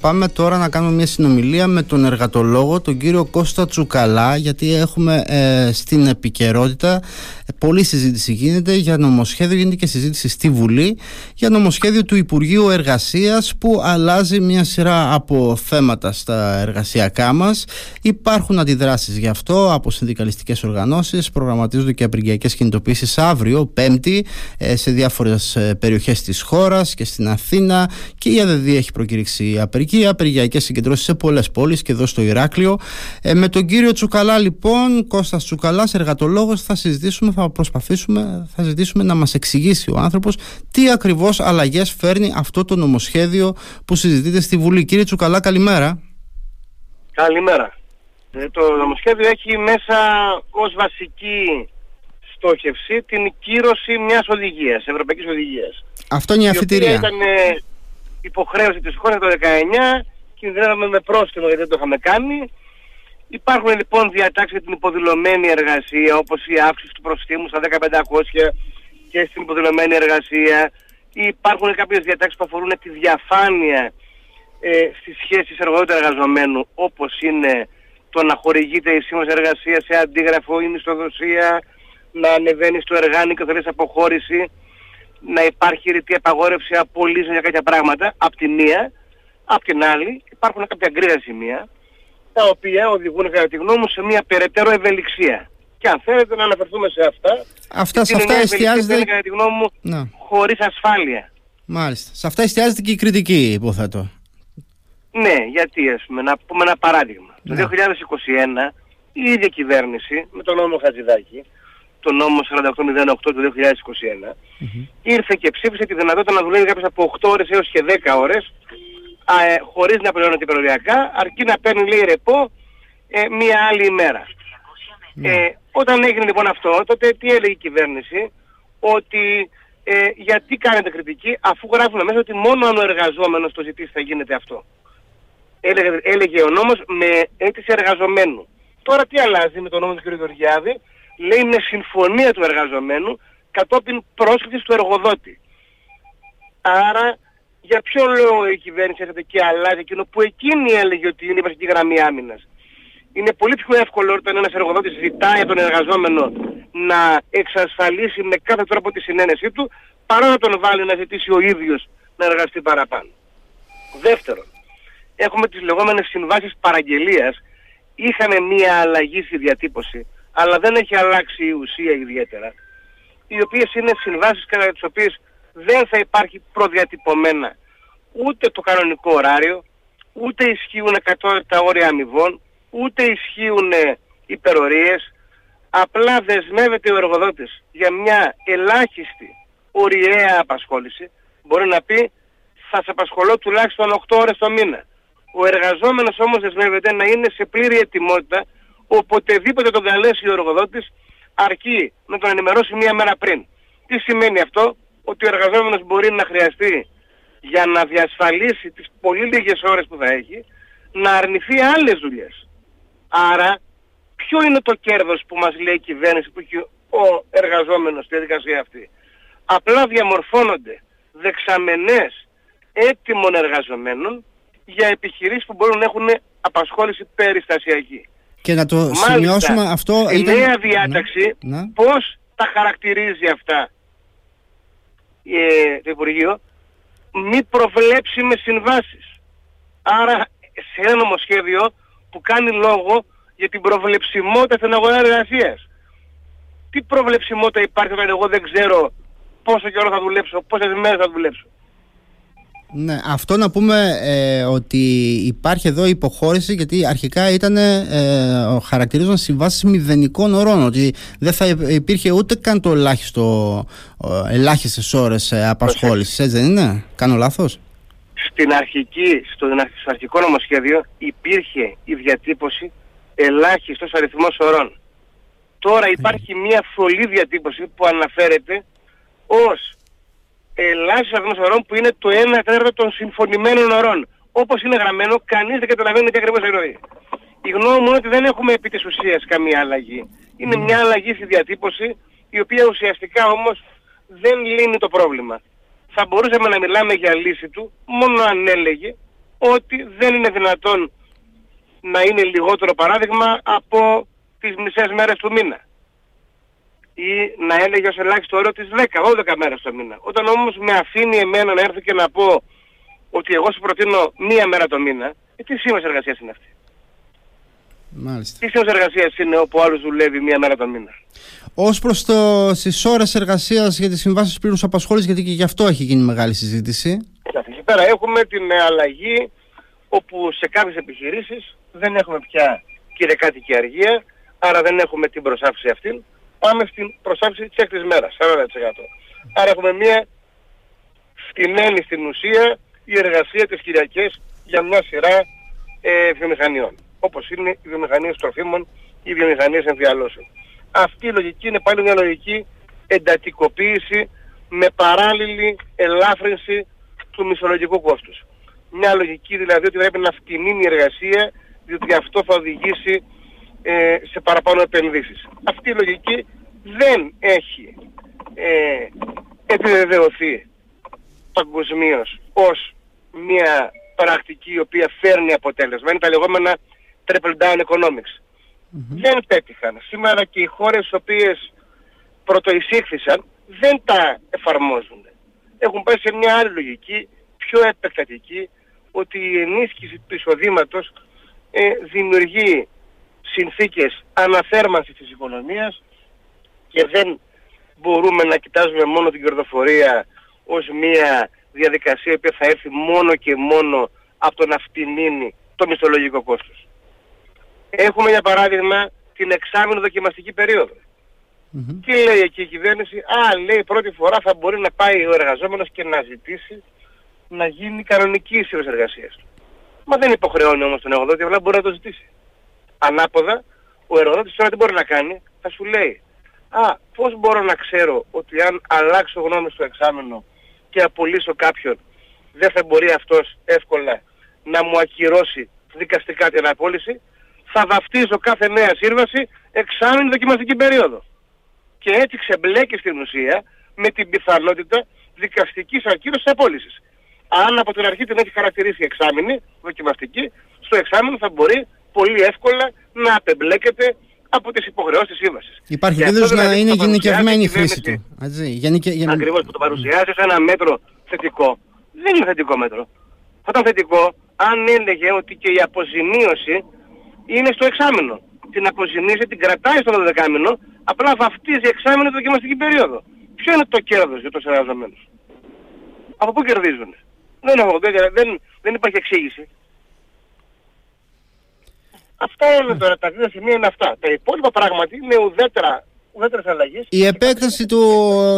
Πάμε τώρα να κάνουμε μια συνομιλία με τον εργατολόγο, τον κύριο Κώστα Τσουκαλά, γιατί έχουμε ε, στην επικαιρότητα ε, πολλή συζήτηση γίνεται. Για νομοσχέδιο, γίνεται και συζήτηση στη Βουλή. Για νομοσχέδιο του Υπουργείου Εργασίας που αλλάζει μια σειρά από θέματα στα εργασιακά μας. Υπάρχουν αντιδράσεις γι' αυτό από συνδικαλιστικές οργανώσεις, προγραμματίζονται και απεργιακές κινητοποίησεις αύριο, Πέμπτη, ε, σε διάφορες ε, περιοχές της χώρας και στην Αθήνα. Και η ΑΔΔ έχει προκήρυξει απεργία Αμερική, απεργιακέ συγκεντρώσεις σε πολλές πόλεις και εδώ στο Ηράκλειο. Ε, με τον κύριο Τσουκαλά, λοιπόν, Κώστας Τσουκαλάς, εργατολόγος, θα συζητήσουμε, θα προσπαθήσουμε, θα ζητήσουμε να μας εξηγήσει ο άνθρωπος τι ακριβώς αλλαγές φέρνει αυτό το νομοσχέδιο που συζητείται στη Βουλή. Κύριε Τσουκαλά, καλημέρα. Καλημέρα. Ε, το νομοσχέδιο έχει μέσα ως βασική στόχευση την κύρωση μιας οδηγίας, ευρωπαϊκής οδηγίας. Αυτό είναι η αφιτηρία. ήταν υποχρέωση της χώρας το 19, κινδυνεύαμε με πρόστιμο γιατί δεν το είχαμε κάνει. Υπάρχουν λοιπόν διατάξεις για την υποδηλωμένη εργασία, όπως η αύξηση του προστίμου στα 1500 και στην υποδηλωμένη εργασία. Υπάρχουν κάποιες διατάξεις που αφορούν τη διαφάνεια ε, στις σχέσεις εργοδότη εργαζομένου, όπως είναι το να χορηγείται η σύμβαση εργασίας σε αντίγραφο ή μισθοδοσία, να ανεβαίνει στο εργάνικο θέλεις αποχώρηση να υπάρχει ρητή απαγόρευση απολύσεων για κάποια πράγματα, απ' τη μία, απ' την άλλη υπάρχουν κάποια γκρίζα σημεία, τα οποία οδηγούν κατά τη γνώμη μου σε μια περαιτέρω ευελιξία. Και αν θέλετε να αναφερθούμε σε αυτά, αυτά σε αυτά εστιάζεται... κατά τη γνώμη μου να. χωρίς ασφάλεια. Μάλιστα. Σε αυτά εστιάζεται και η κριτική, υποθέτω. Ναι, γιατί ας πούμε, να πούμε ένα παράδειγμα. Το 2021 η ίδια κυβέρνηση με τον νόμο Χατζηδάκη το νόμο 4808 του 2021, ήρθε και ψήφισε τη δυνατότητα να δουλεύει κάποιος από 8 ώρες έως και 10 ώρες, α, ε, χωρίς να πληρώνεται περιοριακά, αρκεί να παίρνει λέει ρεπό ε, μία άλλη ημέρα. Ναι. Ε, όταν έγινε λοιπόν αυτό, τότε τι έλεγε η κυβέρνηση, ότι ε, γιατί κάνετε κριτική αφού γράφουμε μέσα ότι μόνο αν ο εργαζόμενος το ζητήσει θα γίνεται αυτό. Έλεγε, έλεγε ο νόμος με αίτηση εργαζομένου. Τώρα τι αλλάζει με τον νόμο του κ. Γεωργιάδη, λέει με συμφωνία του εργαζομένου κατόπιν πρόσκλησης του εργοδότη. Άρα για ποιο λόγο η κυβέρνηση έρχεται και αλλάζει εκείνο που εκείνη έλεγε ότι είναι η βασική γραμμή άμυνας; Είναι πολύ πιο εύκολο όταν ένας εργοδότης ζητάει από τον εργαζόμενο να εξασφαλίσει με κάθε τρόπο τη συνένεσή του παρά να τον βάλει να ζητήσει ο ίδιος να εργαστεί παραπάνω. Δεύτερον, έχουμε τις λεγόμενες συμβάσεις παραγγελίας. Είχαμε μία αλλαγή στη διατύπωση αλλά δεν έχει αλλάξει η ουσία ιδιαίτερα, οι οποίες είναι συμβάσεις κατά τις οποίες δεν θα υπάρχει προδιατυπωμένα ούτε το κανονικό ωράριο, ούτε ισχύουν εκατότητα όρια αμοιβών, ούτε ισχύουν υπερορίες, απλά δεσμεύεται ο εργοδότης για μια ελάχιστη ωριαία απασχόληση, μπορεί να πει θα σε απασχολώ τουλάχιστον 8 ώρες το μήνα. Ο εργαζόμενος όμως δεσμεύεται να είναι σε πλήρη ετοιμότητα οποτεδήποτε τον καλέσει ο εργοδότης αρκεί να τον ενημερώσει μία μέρα πριν. Τι σημαίνει αυτό, ότι ο εργαζόμενος μπορεί να χρειαστεί για να διασφαλίσει τις πολύ λίγες ώρες που θα έχει, να αρνηθεί άλλες δουλειές. Άρα, ποιο είναι το κέρδος που μας λέει η κυβέρνηση που έχει ο εργαζόμενος στη διαδικασία αυτή; Απλά διαμορφώνονται δεξαμενές έτοιμων εργαζομένων για επιχειρήσεις που μπορούν να έχουν απασχόληση περιστασιακή. Και να το Μάλιστα, σημειώσουμε αυτό. Η ήταν... νέα διάταξη ναι, ναι. πώς τα χαρακτηρίζει αυτά ε, το Υπουργείο; Μη προβλέψιμε συμβάσεις. Άρα σε ένα νομοσχέδιο που κάνει λόγο για την προβλεψιμότητα στην αγορά εργασίας. Τι προβλεψιμότητα υπάρχει όταν εγώ δεν ξέρω πόσο καιρό θα δουλέψω, πόσες μέρες θα δουλέψω; Ναι, αυτό να πούμε ε, ότι υπάρχει εδώ υποχώρηση γιατί αρχικά ήταν ε, χαρακτηρίζονταν συμβάσεις μηδενικών ωρών ότι δεν θα υπήρχε ούτε καν το ελάχιστο ε, ελάχιστες ώρες ε, απασχόλησης, έτσι δεν είναι, κάνω λάθος; Στην αρχική, στο, στο αρχικό νομοσχέδιο υπήρχε η διατύπωση ελάχιστος αριθμός ωρών. Τώρα υπάρχει μια φωλή διατύπωση που αναφέρεται ως ελάχιστος αριθμός ωρών που είναι το 1 τέταρτο των συμφωνημένων ωρών. Όπως είναι γραμμένο, κανείς δεν καταλαβαίνει τι ακριβώς εννοεί. Η γνώμη μου είναι ότι δεν έχουμε επί της ουσίας καμία αλλαγή. Είναι μια αλλαγή στη διατύπωση, η οποία ουσιαστικά όμως δεν λύνει το πρόβλημα. Θα μπορούσαμε να μιλάμε για λύση του, μόνο αν έλεγε ότι δεν είναι δυνατόν να είναι λιγότερο παράδειγμα από τις μισές μέρες του μήνα. Ή να έλεγε ως ελάχιστο όριο τις 10, 12 μέρες το μήνα. Όταν όμως με αφήνει εμένα να έρθω και να πω ότι εγώ σου προτείνω μία μέρα το μήνα, ε, τι σύμβαση εργασίας είναι αυτή; Μάλιστα. Τι σύμβαση εργασίας είναι όπου άλλος δουλεύει μία μέρα το μήνα; Ω προς τι ώρες εργασίας για τις συμβάσεις πλήρου απασχόληση, γιατί και γι' αυτό έχει γίνει μεγάλη συζήτηση. Εκεί πέρα έχουμε την αλλαγή όπου σε κάποιες επιχειρήσεις δεν έχουμε πια κυριακάτικη αργία, άρα δεν έχουμε την προσάφηση αυτή. Πάμε στην προσάφηση της έκτης μέρας, 40%. Άρα έχουμε μια φτηνένη στην ουσία η εργασία της Κυριακής για μια σειρά ε, βιομηχανιών. Όπως είναι οι βιομηχανίες τροφίμων ή οι βιομηχανίες εμφιαλώσεων. Αυτή η λογική είναι πάλι μια λογική εντατικοποίηση με παράλληλη ελάφρυνση του μισθολογικού κόστους. Μια λογική δηλαδή ότι πρέπει να φτηνίνει η εργασία διότι αυτό θα οδηγήσει ε, σε παραπάνω επενδύσεις. Αυτή η λογική δεν έχει ε, επιβεβαιωθεί παγκοσμίως ως μια πρακτική η οποία φέρνει αποτέλεσμα. Είναι τα λεγόμενα triple down economics. Δεν πέτυχαν. Σήμερα και οι χώρες οι οποίες πρωτοεισήχθησαν δεν τα εφαρμόζουν. Έχουν πάει σε μια άλλη λογική, πιο επεκτατική, ότι η ενίσχυση του εισοδήματος ε, δημιουργεί συνθήκες αναθέρμανσης της οικονομίας και δεν μπορούμε να κοιτάζουμε μόνο την κερδοφορία ως μια διαδικασία που θα έρθει μόνο και μόνο από το να φτηνίνει το μισθολογικό κόστος. Έχουμε για παράδειγμα την εξάμεινο δοκιμαστική περίοδο. Τι λέει εκεί η κυβέρνηση, α λέει πρώτη φορά θα μπορεί να πάει ο εργαζόμενος και να ζητήσει να γίνει κανονική η εργασίας του. Μα δεν υποχρεώνει όμως τον εργοδότη, απλά μπορεί να το ζητήσει. Ανάποδα, ο εργοδότης τώρα τι μπορεί να κάνει, θα σου λέει, α, πώς μπορώ να ξέρω ότι αν αλλάξω γνώμη στο εξάμενο και απολύσω κάποιον, δεν θα μπορεί αυτός εύκολα να μου ακυρώσει δικαστικά την απόλυση, θα βαφτίζω κάθε νέα σύμβαση εξάμεινη δοκιμαστική περίοδο. Και έτσι ξεμπλέκει στην ουσία με την πιθανότητα δικαστικής ακύρωσης απόλυσης αν από την αρχή την έχει χαρακτηρίσει εξάμεινη, δοκιμαστική, στο εξάμεινο θα μπορεί πολύ εύκολα να απεμπλέκεται από τις υποχρεώσεις της σύμβασης. Υπάρχει κίνδυνος να είναι γενικευμένη η χρήση του. γενικε... Ακριβώς που το παρουσιάζει σε ένα μέτρο θετικό. Δεν είναι θετικό μέτρο. Θα ήταν θετικό αν έλεγε ότι και η αποζημίωση είναι στο εξάμεινο. Την αποζημίωση την κρατάει στο 12 απλά βαφτίζει εξάμεινο δοκιμαστική περίοδο. Ποιο είναι το κέρδος για τους εργαζομένους; Από πού κερδίζουν. Δεν, έχω, δεν, δεν, δεν υπάρχει εξήγηση. Αυτά είναι τώρα, τα δύο σημεία είναι αυτά. Τα υπόλοιπα πράγματι είναι ουδέτερα, ουδέτερες αλλαγές. Η επέκταση του,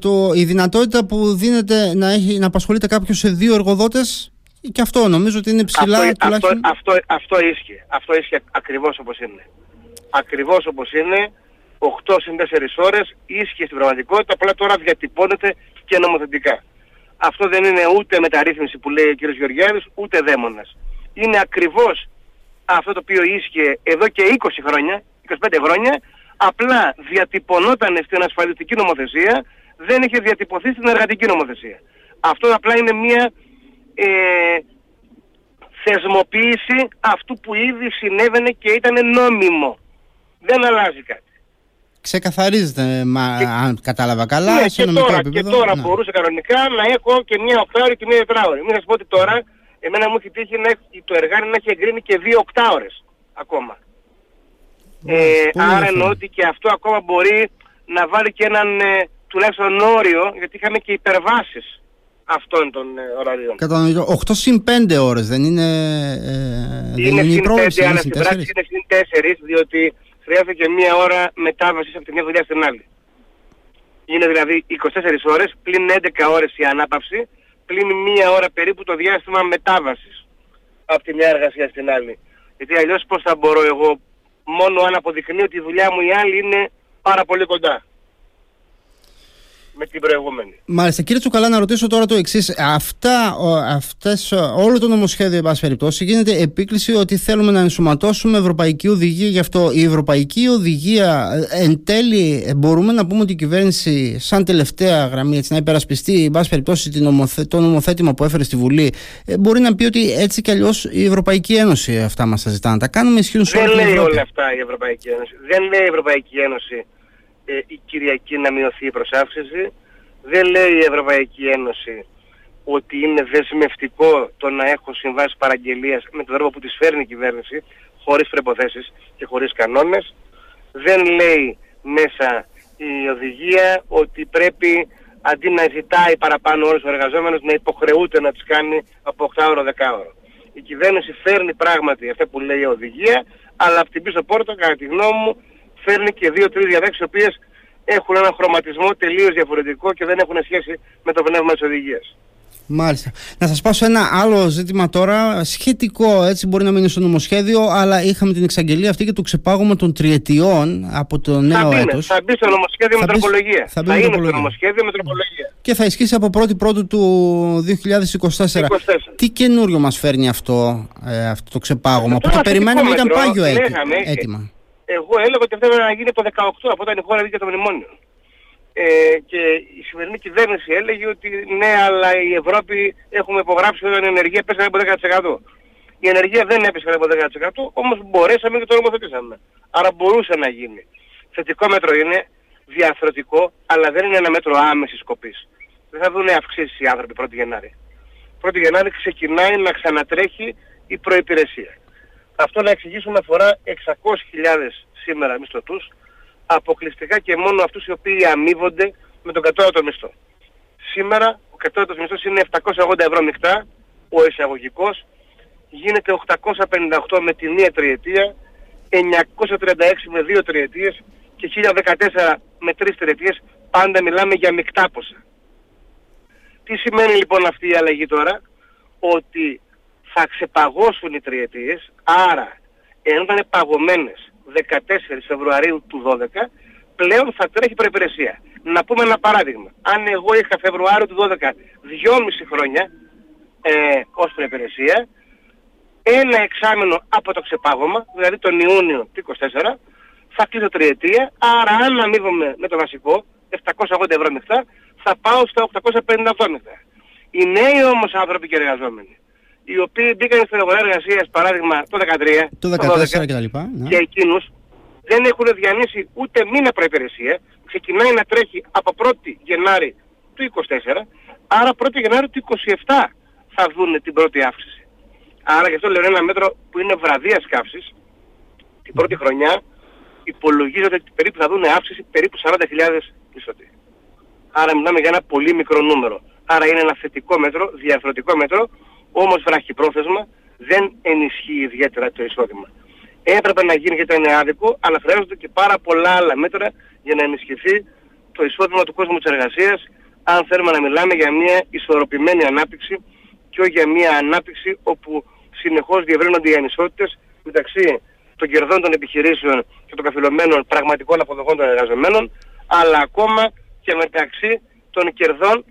του, η δυνατότητα που δίνεται να, έχει, να απασχολείται κάποιος σε δύο εργοδότες και αυτό νομίζω ότι είναι ψηλά αυτό, τουλάχιστον. Αυτό, αυτό, αυτό ίσχυε. Αυτό ίσχυε ακριβώς όπως είναι. Ακριβώς όπως είναι, 8 συν 4 ώρες ίσχυε στην πραγματικότητα, απλά τώρα διατυπώνεται και νομοθετικά αυτό δεν είναι ούτε μεταρρύθμιση που λέει ο κ. Γεωργιάδης, ούτε δαίμονας. Είναι ακριβώς αυτό το οποίο ίσχυε εδώ και 20 χρόνια, 25 χρόνια, απλά διατυπωνόταν στην ασφαλιστική νομοθεσία, δεν είχε διατυπωθεί στην εργατική νομοθεσία. Αυτό απλά είναι μια ε, θεσμοποίηση αυτού που ήδη συνέβαινε και ήταν νόμιμο. Δεν αλλάζει κάτι ξεκαθαρίζεται, μα, και... αν κατάλαβα καλά, ναι, σε και τώρα, επίπεδο. Και τώρα ναι. μπορούσε κανονικά να έχω και μια οκτάωρη και μια τετράωρη. Μην σας πω ότι τώρα, εμένα μου έχει τύχει να, το εργάρι να έχει εγκρίνει και δύο οκτάωρες ακόμα. Ναι, ε, άρα εννοώ ότι και αυτό ακόμα μπορεί να βάλει και έναν ε, τουλάχιστον όριο, γιατί είχαμε και υπερβάσεις αυτών των ε, ωραρίων. Κατανοητό. 8 συν 5 ώρες δεν είναι... Ε, είναι συν 5, αλλά στην πράξη είναι συν 4, διότι χρειάζεται μία ώρα μετάβασης από τη μια δουλειά στην άλλη. Είναι δηλαδή 24 ώρες, πλην 11 ώρες η ανάπαυση, πλην μία ώρα περίπου το διάστημα μετάβασης από τη μια εργασία στην άλλη. Γιατί αλλιώς πώς θα μπορώ εγώ μόνο αν αποδεικνύω ότι η δουλειά μου η άλλη είναι πάρα πολύ κοντά. Με την προηγούμενη. Μάλιστα. Κύριε Τσουκαλά, να ρωτήσω τώρα το εξής. Αυτά, αυτές, όλο το νομοσχέδιο, εν πάση περιπτώσει, γίνεται επίκληση ότι θέλουμε να ενσωματώσουμε ευρωπαϊκή οδηγία. Γι' αυτό η ευρωπαϊκή οδηγία, ε, εν τέλει, ε, μπορούμε να πούμε ότι η κυβέρνηση, σαν τελευταία γραμμή, έτσι, να υπερασπιστεί, εν πάση περιπτώσει, το νομοθέτημα που έφερε στη Βουλή, ε, μπορεί να πει ότι έτσι κι αλλιώς η Ευρωπαϊκή Ένωση αυτά μας τα ζητά. Να τα κάνουμε ισχύουν σε Δεν λέει όλα αυτά η Ευρωπαϊκή Ένωση. Δεν λέει η Ευρωπαϊκή Ένωση ε, η Κυριακή να μειωθεί η προσάυξηση. Δεν λέει η Ευρωπαϊκή Ένωση ότι είναι δεσμευτικό το να έχω συμβάσεις παραγγελίας με τον τρόπο που τις φέρνει η κυβέρνηση, χωρίς προϋποθέσεις και χωρίς κανόνες. Δεν λέει μέσα η οδηγία ότι πρέπει αντί να ζητάει παραπάνω όλους τους εργαζόμενους να υποχρεούται να τις κάνει από 8ωρο 10ωρο. Η κυβέρνηση φέρνει πράγματι αυτά που λέει η οδηγία, αλλά από την πίσω πόρτα, κατά τη γνώμη μου, φέρνει και δύο-τρεις διαδέξεις οι οποίες έχουν έναν χρωματισμό τελείως διαφορετικό και δεν έχουν σχέση με το πνεύμα της οδηγίας. Μάλιστα. Να σας πάσω ένα άλλο ζήτημα τώρα, σχετικό έτσι μπορεί να μείνει στο νομοσχέδιο, αλλά είχαμε την εξαγγελία αυτή και το ξεπάγωμα των τριετιών από το νέο θα έτος. Θα μπει στο νομοσχέδιο με τροπολογία. Θα, θα είναι στο νομοσχέδιο με τροπολογία. Και θα ισχύσει από 1η Πρώτου του 2024. 24. Τι καινούριο μας φέρνει αυτό, ε, αυτό το ξεπάγωμα, που το περιμέναμε ήταν πάγιο έτοιμα εγώ έλεγα ότι αυτό έπρεπε να γίνει το 18 από όταν η χώρα βγήκε το μνημόνιο. Ε, και η σημερινή κυβέρνηση έλεγε ότι ναι, αλλά η Ευρώπη έχουμε υπογράψει όταν η ενεργεία πέσανε από 10%. Η ενεργεία δεν έπεσε από 10%, όμως μπορέσαμε και το νομοθετήσαμε. Άρα μπορούσε να γίνει. Θετικό μέτρο είναι, διαθροτικό, αλλά δεν είναι ένα μέτρο άμεσης κοπής. Δεν θα δουν αυξήσεις οι άνθρωποι 1η Γενάρη. 1η Γενάρη ξεκινάει να ξανατρέχει η προϋπηρεσία. Αυτό να εξηγήσουμε αφορά 600.000 σήμερα μισθωτούς, αποκλειστικά και μόνο αυτούς οι οποίοι αμείβονται με τον κατώτατο μισθό. Σήμερα ο κατώτατος μισθός είναι 780 ευρώ μεικτά, ο εισαγωγικός γίνεται 858 με τη μία τριετία, 936 με δύο τριετίες και 1014 με τρεις τριετίες, πάντα μιλάμε για μεικτά ποσά. Τι σημαίνει λοιπόν αυτή η αλλαγή τώρα, ότι θα ξεπαγώσουν οι τριετίες, άρα ενώ ήταν παγωμένες 14 Φεβρουαρίου του 12, πλέον θα τρέχει προϋπηρεσία. Να πούμε ένα παράδειγμα. Αν εγώ είχα Φεβρουάριο του 12 2,5 χρόνια ε, ως προϋπηρεσία, ένα εξάμεινο από το ξεπάγωμα, δηλαδή τον Ιούνιο του 24, θα κλείσω τριετία, άρα αν αμείβομαι με το βασικό, 780 ευρώ μειχτά, θα πάω στα 858 μειχτά. Οι νέοι όμως άνθρωποι και εργαζόμενοι, οι οποίοι μπήκαν στην αγορά εργασίας παράδειγμα το 2013, το 2014 και τα λοιπά, ναι. και εκείνους δεν έχουν διανύσει ούτε μήνα προϋπηρεσία, ξεκινάει να τρέχει από 1η Γενάρη του 24, άρα 1η Γενάρη του 27 θα δουν την πρώτη αύξηση. Άρα γι' αυτό λέω ένα μέτρο που είναι βραδίας καύσης, την πρώτη χρονιά υπολογίζεται ότι περίπου θα δουν αύξηση περίπου 40.000 μισθωτοί. Άρα μιλάμε για ένα πολύ μικρό νούμερο. Άρα είναι ένα θετικό μέτρο, διαφορετικό μέτρο, όμως πρόθεσμα δεν ενισχύει ιδιαίτερα το εισόδημα. Έπρεπε να γίνει και ήταν άδικο, αλλά χρειάζονται και πάρα πολλά άλλα μέτρα για να ενισχυθεί το εισόδημα του κόσμου της εργασίας, αν θέλουμε να μιλάμε για μια ισορροπημένη ανάπτυξη και όχι για μια ανάπτυξη όπου συνεχώς διευρύνονται οι ανισότητες μεταξύ των κερδών των επιχειρήσεων και των καθυλωμένων πραγματικών αποδοχών των εργαζομένων, αλλά ακόμα και μεταξύ των κερδών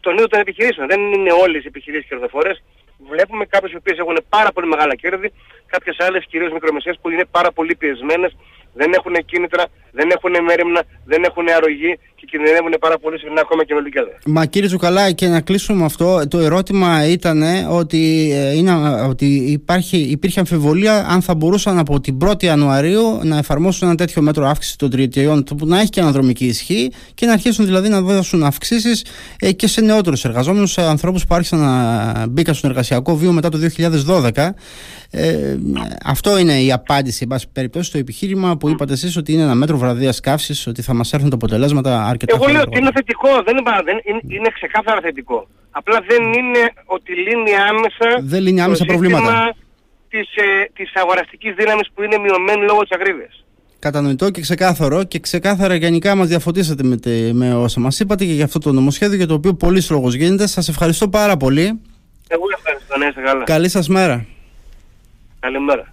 των ίδιων των επιχειρήσεων. Δεν είναι όλες οι επιχειρήσεις κερδοφόρες βλέπουμε κάποιες οι οποίες έχουν πάρα πολύ μεγάλα κέρδη, κάποιες άλλες κυρίως μικρομεσαίες που είναι πάρα πολύ πιεσμένες, δεν έχουν κίνητρα, δεν έχουν μέρημνα, δεν έχουν αρρωγή και κινδυνεύουν πάρα πολύ συχνά ακόμα και με Μα κύριε Ζουκαλά, και να κλείσουμε με αυτό, το ερώτημα ήταν ότι, ε, είναι, ότι υπάρχει, υπήρχε αμφιβολία αν θα μπορούσαν από την 1η Ιανουαρίου να εφαρμόσουν ένα τέτοιο μέτρο αύξηση των τριετιών που να έχει και αναδρομική ισχύ και να αρχίσουν δηλαδή να δώσουν αυξήσεις ε, και σε νεότερους εργαζόμενους, σε ανθρώπους που άρχισαν να μπήκαν στον εργασιακό βίο μετά το 2012. Ε, αυτό είναι η απάντηση, εν πάση περιπτώσει, στο επιχείρημα που είπατε εσείς ότι είναι ένα μέτρο βραδία καύσης, ότι θα μας έρθουν τα αποτελέσματα αρκετά Εγώ λέω ότι είναι θετικό, δεν είναι, δεν είναι, είναι ξεκάθαρα θετικό. Απλά δεν είναι ότι λύνει άμεσα, δεν λύνει άμεσα το προβλήματα της, ε, της αγοραστικής δύναμης που είναι μειωμένη λόγω της ακρίβειας. Κατανοητό και ξεκάθαρο και ξεκάθαρα γενικά μας διαφωτίσατε με, τε, με όσα μας είπατε και για αυτό το νομοσχέδιο για το οποίο πολύ λόγος γίνεται. Σας ευχαριστώ πάρα πολύ. Εγώ ευχαριστώ, ναι, καλά. Καλή σας μέρα. Καλημέρα.